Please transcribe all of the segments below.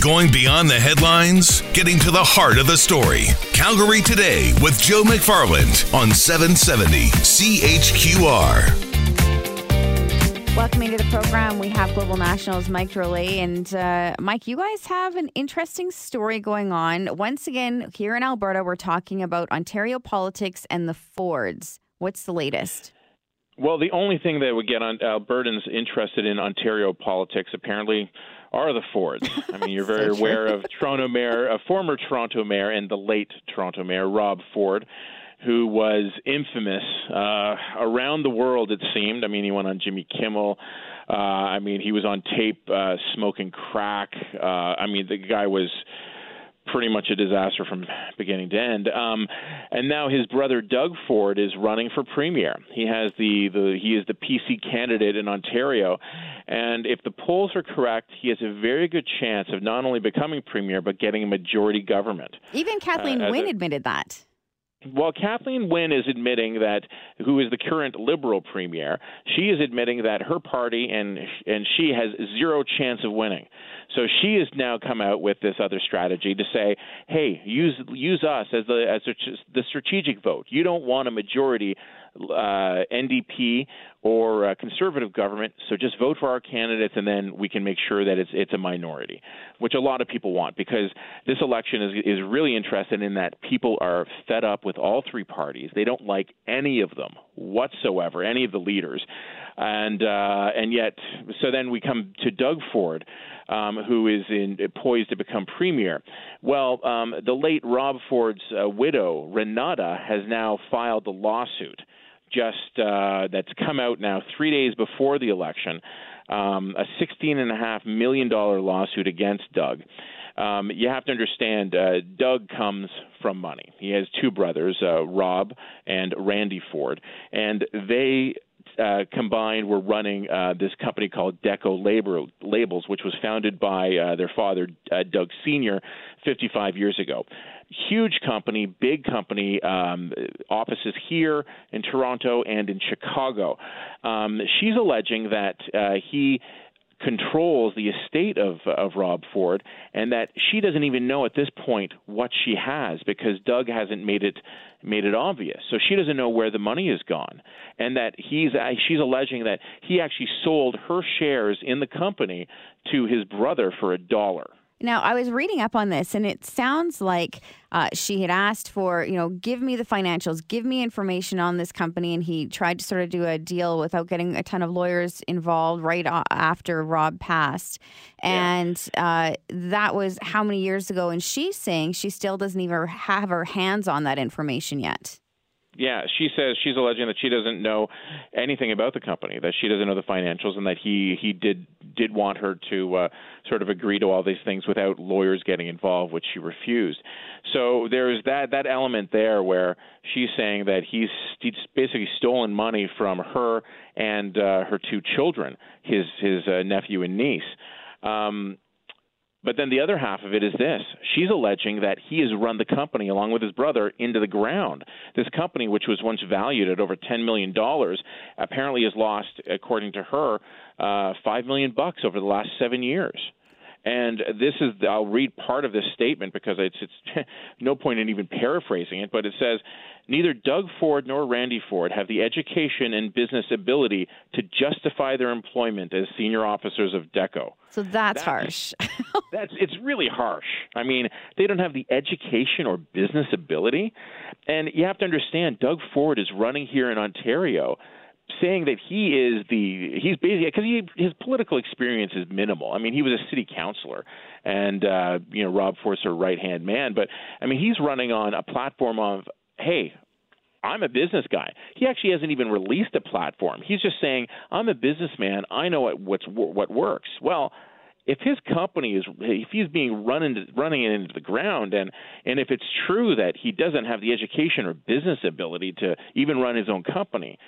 Going beyond the headlines, getting to the heart of the story. Calgary Today with Joe McFarland on 770 CHQR. Welcome into the program. We have Global Nationals Mike Drolet. And uh, Mike, you guys have an interesting story going on. Once again, here in Alberta, we're talking about Ontario politics and the Fords. What's the latest? Well, the only thing that would get on Albertans interested in Ontario politics apparently are the Fords. I mean, you're very so aware of Toronto Mayor, a former Toronto Mayor, and the late Toronto Mayor Rob Ford, who was infamous uh, around the world. It seemed. I mean, he went on Jimmy Kimmel. Uh, I mean, he was on tape uh, smoking crack. Uh, I mean, the guy was pretty much a disaster from beginning to end. Um, and now his brother Doug Ford is running for premier. He has the, the he is the PC candidate in Ontario, and if the polls are correct, he has a very good chance of not only becoming premier but getting a majority government. Even Kathleen uh, Wynne a, admitted that. Well, Kathleen Wynne is admitting that, who is the current Liberal premier, she is admitting that her party and and she has zero chance of winning. So she has now come out with this other strategy to say, "Hey, use use us as the as the strategic vote. You don't want a majority uh, NDP or conservative government. So just vote for our candidates, and then we can make sure that it's it's a minority, which a lot of people want because this election is is really interested in that people are fed up with all three parties. They don't like any of them whatsoever, any of the leaders, and uh, and yet so then we come to Doug Ford. Um, who is in, poised to become premier. Well, um, the late Rob Ford's uh, widow, Renata, has now filed a lawsuit just uh, that's come out now three days before the election, um, a sixteen and a half million dollar lawsuit against Doug. Um, you have to understand, uh, Doug comes from money. He has two brothers, uh, Rob and Randy Ford, and they uh, combined were running uh, this company called Deco Labor Labels, which was founded by uh, their father, uh, Doug Sr., 55 years ago huge company, big company, um, offices here in Toronto and in Chicago. Um, she's alleging that uh, he controls the estate of of Rob Ford, and that she doesn't even know at this point what she has because Doug hasn't made it made it obvious. So she doesn't know where the money has gone, and that he's uh, she's alleging that he actually sold her shares in the company to his brother for a dollar. Now, I was reading up on this, and it sounds like uh, she had asked for, you know, give me the financials, give me information on this company, and he tried to sort of do a deal without getting a ton of lawyers involved right after Rob passed. And yeah. uh, that was how many years ago? And she's saying she still doesn't even have her hands on that information yet. Yeah, she says she's alleging that she doesn't know anything about the company, that she doesn't know the financials, and that he he did did want her to uh, sort of agree to all these things without lawyers getting involved, which she refused. So there's that that element there where she's saying that he's, he's basically stolen money from her and uh, her two children, his his uh, nephew and niece. Um, but then the other half of it is this. She's alleging that he has run the company along with his brother into the ground. This company, which was once valued at over $10 million, apparently has lost, according to her, uh, 5 million bucks over the last seven years. And this is, I'll read part of this statement because it's, it's no point in even paraphrasing it, but it says, Neither Doug Ford nor Randy Ford have the education and business ability to justify their employment as senior officers of DECO. So that's, that's harsh. that's it's really harsh. I mean, they don't have the education or business ability, and you have to understand Doug Ford is running here in Ontario saying that he is the he's basically because he his political experience is minimal. I mean, he was a city councilor, and uh, you know Rob Ford's right hand man, but I mean he's running on a platform of hey. I'm a business guy. He actually hasn't even released a platform. He's just saying, "I'm a businessman. I know what what's what works." Well, if his company is if he's being run into, running it into the ground and and if it's true that he doesn't have the education or business ability to even run his own company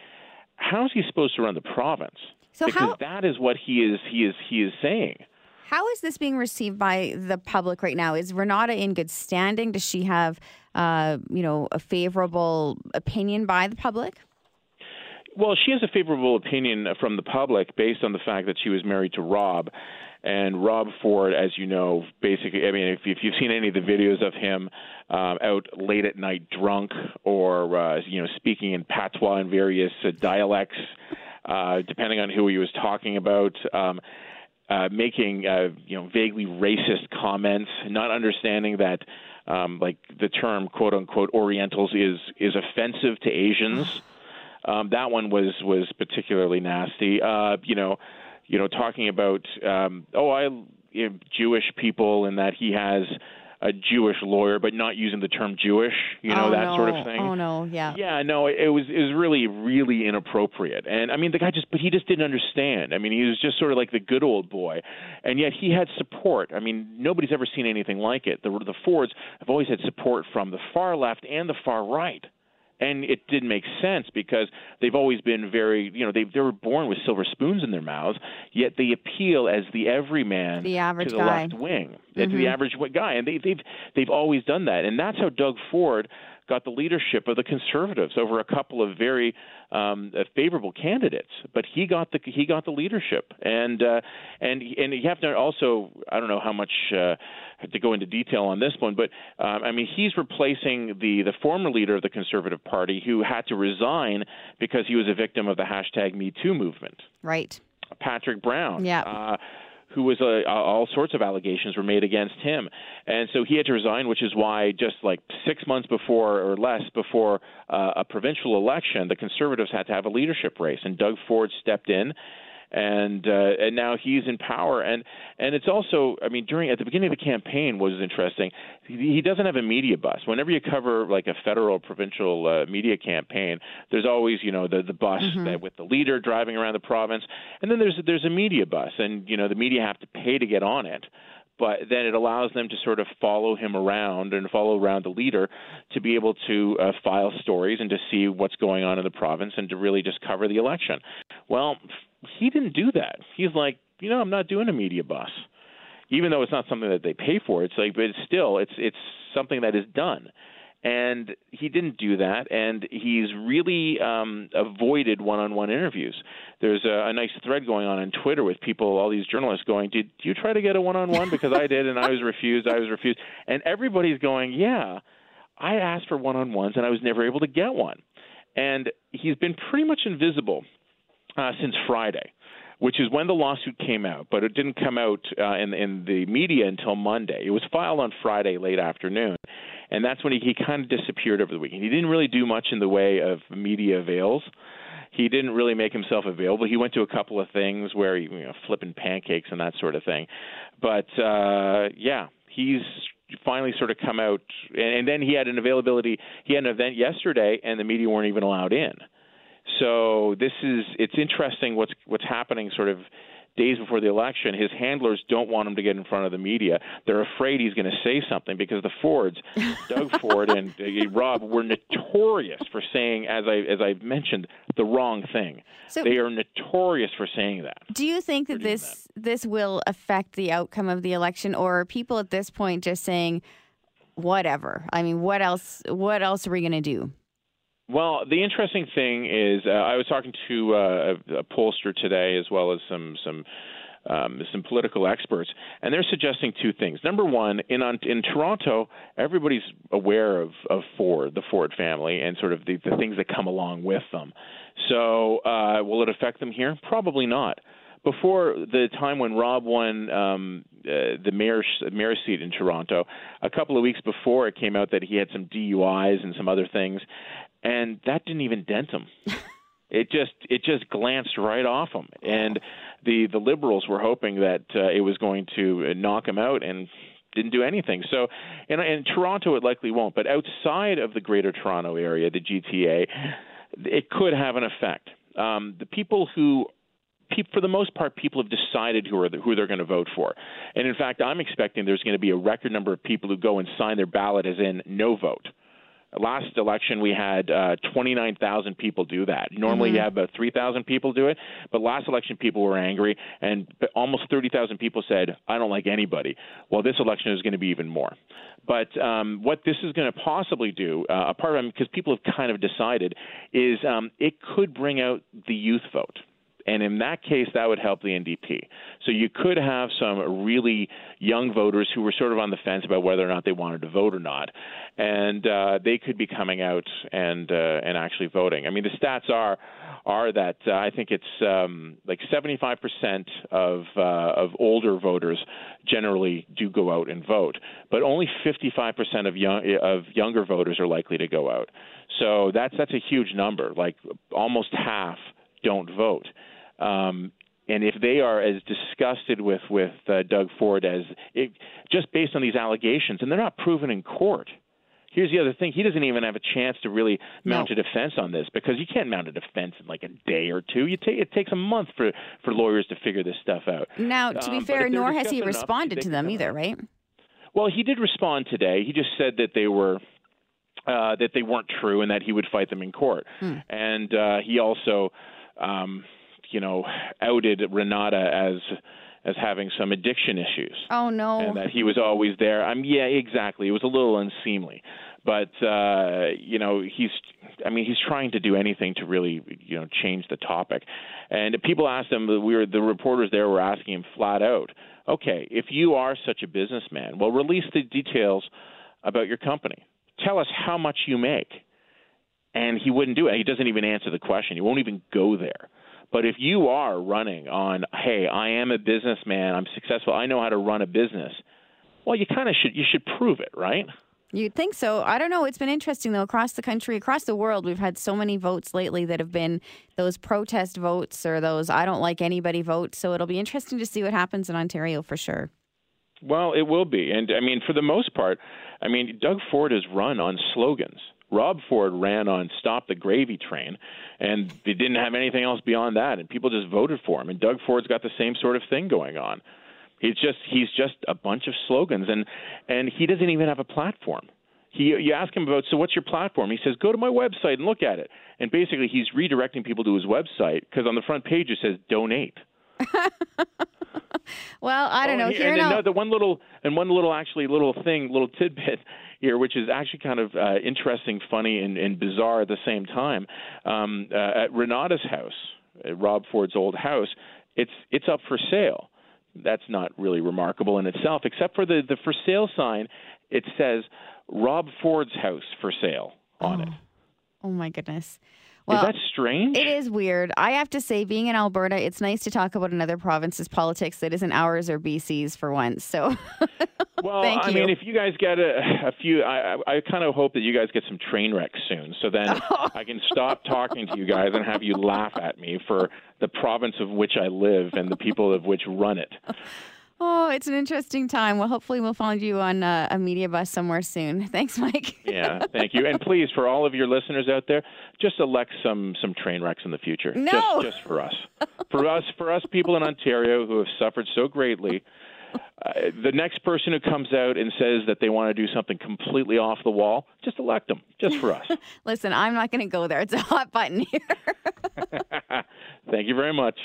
how is he supposed to run the province? So because how, that is what he is he is he is saying. How is this being received by the public right now? Is Renata in good standing? Does she have uh, you know a favorable opinion by the public? Well, she has a favorable opinion from the public based on the fact that she was married to Rob. And Rob Ford, as you know, basically, I mean, if, if you've seen any of the videos of him um, out late at night drunk or, uh, you know, speaking in patois and various uh, dialects, uh, depending on who he was talking about, um, uh, making, uh, you know, vaguely racist comments, not understanding that, um, like, the term quote unquote Orientals is, is offensive to Asians. Um, that one was, was particularly nasty. Uh, you know, you know, talking about um, oh, I you know, Jewish people and that he has a Jewish lawyer, but not using the term Jewish, you know, oh, that no. sort of thing. Oh no, yeah. Yeah, no, it, it was it was really really inappropriate. And I mean, the guy just but he just didn't understand. I mean, he was just sort of like the good old boy, and yet he had support. I mean, nobody's ever seen anything like it. The the Fords have always had support from the far left and the far right and it didn't make sense because they've always been very, you know, they they were born with silver spoons in their mouths, yet they appeal as the everyman The average to the guy. left wing, to Mhm. the average guy, and they, they've they've always done that, and that's how Doug Ford got the leadership of the conservatives over a couple of very um, uh, favorable candidates. But he got the he got the leadership, and uh, and and you have to also I don't know how much uh, to go into detail on this one, but um, I mean he's replacing the the former leader of the Conservative Party who had to resign because he was a victim of the hashtag Me Too movement. Right. Patrick Brown. Yeah. Uh, who was uh, all sorts of allegations were made against him, and so he had to resign. Which is why, just like six months before or less before uh, a provincial election, the Conservatives had to have a leadership race, and Doug Ford stepped in, and uh, and now he's in power. And and it's also, I mean, during at the beginning of the campaign was interesting. He, he doesn't have a media bus. Whenever you cover like a federal provincial uh, media campaign, there's always you know the the bus that, with the leader driving around the province, and then there's there's a media bus, and you know the media have to pay to get on it but then it allows them to sort of follow him around and follow around the leader to be able to uh, file stories and to see what's going on in the province and to really just cover the election. Well, he didn't do that. He's like, you know, I'm not doing a media bus. Even though it's not something that they pay for, it's like, but it's still, it's it's something that is done. And he didn't do that. And he's really um avoided one-on-one interviews. There's a, a nice thread going on on twitter with people all these journalists going did you try to get a one-on-one? Because i did and i was refused i was refused. And everybody's going yeah i asked for one-on-ones and i was never able to get one. And he's been pretty much invisible uh, since friday which is when the lawsuit came out, but it didn't come out uh, in, in the media until Monday. It was filed on Friday late afternoon, and that's when he, he kind of disappeared over the weekend. He didn't really do much in the way of media avails. He didn't really make himself available. He went to a couple of things where he, you know, flipping pancakes and that sort of thing. But uh, yeah, he's finally sort of come out, and, and then he had an availability. He had an event yesterday, and the media weren't even allowed in. So this is it's interesting what's what's happening sort of days before the election. His handlers don't want him to get in front of the media. They're afraid he's going to say something because the Fords, Doug Ford and uh, Rob, were notorious for saying, as I as I mentioned, the wrong thing. So- they are notorious for saying that. Do you think that this this will affect the outcome of the election, or are people at this point just saying, whatever? I mean, what else? What else are we going to do? Well, the interesting thing is, uh, I was talking to uh, a, pollster today, as well as some some um, some political experts, and they're suggesting two things. Number one, in in Toronto, everybody's aware of, of Ford, the Ford family, and sort of the, the things that come along with them. So, uh, will it affect them here? Probably not. Before the time when Rob won um, uh, the mayor's mayor's seat in Toronto, a couple of weeks before it came out that he had some DUIs and some other things, and that didn't even dent him. it just it just glanced right off him, and the the liberals were hoping that uh, it was going to uh, knock him out, and didn't do anything. So, in, in Toronto, it likely won't, but outside of the Greater Toronto area, the GTA, it could have an effect. Um, the people who for the most part, people have decided who are the, who they're going to vote for. And in fact, I'm expecting there's going to be a record number of people who go and sign their ballot as in no vote Last election, we had uh, 29,000 people do that. Normally, mm-hmm. you have about 3,000 people do it, but last election, people were angry, and almost 30,000 people said, I don't like anybody. Well, this election is going to be even more. But um, what this is going to possibly do, uh, apart from because people have kind of decided, is um, it could bring out the youth vote. And in that case, that would help the NDP. So you could have some really young voters who were sort of on the fence about whether or not they wanted to vote or not, and uh, they could be coming out and uh, and actually voting. I mean, the stats are are that uh, I think it's um, like 75% of uh, of older voters generally do go out and vote, but only 55% of young of younger voters are likely to go out. So that's that's a huge number. Like almost half don't vote. Um, and if they are as disgusted with with uh, Doug Ford as it, just based on these allegations, and they're not proven in court. Here's the other thing: he doesn't even have a chance to really mount no. a defense on this because you can't mount a defense in like a day or two. You take it takes a month for for lawyers to figure this stuff out. Now, to be um, fair, nor has he responded enough, to them either, right? Well, he did respond today. He just said that they were uh, that they weren't true and that he would fight them in court. Hmm. And uh, he also um, you know, outed Renata as as having some addiction issues. Oh no! And that he was always there. I'm yeah, exactly. It was a little unseemly, but uh, you know, he's. I mean, he's trying to do anything to really, you know, change the topic. And people asked him. We were the reporters there were asking him flat out. Okay, if you are such a businessman, well, release the details about your company. Tell us how much you make. And he wouldn't do it. He doesn't even answer the question. He won't even go there. But if you are running on, hey, I am a businessman, I'm successful, I know how to run a business, well, you kind of should you should prove it, right? You'd think so. I don't know. It's been interesting though. Across the country, across the world, we've had so many votes lately that have been those protest votes or those I don't like anybody votes. So it'll be interesting to see what happens in Ontario for sure. Well, it will be. And I mean, for the most part, I mean, Doug Ford has run on slogans. Rob Ford ran on Stop the Gravy Train, and they didn't have anything else beyond that, and people just voted for him. And Doug Ford's got the same sort of thing going on. He's just he's just a bunch of slogans, and and he doesn't even have a platform. He you ask him about so what's your platform? He says go to my website and look at it. And basically he's redirecting people to his website because on the front page it says donate. well, I don't oh, know. And, Here and, and, the one little and one little actually little thing, little tidbit here, which is actually kind of uh, interesting, funny, and, and, bizarre at the same time. Um, uh, at Renata's house, at Rob Ford's old house, it's it's up for sale. That's not really remarkable in itself, except for the the for sale sign. It says Rob Ford's house for sale on oh. it. Oh my goodness. Well, is that strange? It is weird. I have to say, being in Alberta, it's nice to talk about another province's politics that isn't ours or BC's for once. So, well, I mean, if you guys get a, a few, I, I, I kind of hope that you guys get some train wrecks soon, so then oh. I can stop talking to you guys and have you laugh at me for the province of which I live and the people of which run it. Oh, it's an interesting time. Well, hopefully, we'll find you on uh, a media bus somewhere soon. Thanks, Mike. yeah, thank you. And please, for all of your listeners out there, just elect some some train wrecks in the future. No, just, just for us, for us, for us people in Ontario who have suffered so greatly. Uh, the next person who comes out and says that they want to do something completely off the wall, just elect them, just for us. Listen, I'm not going to go there. It's a hot button here. Thank you very much.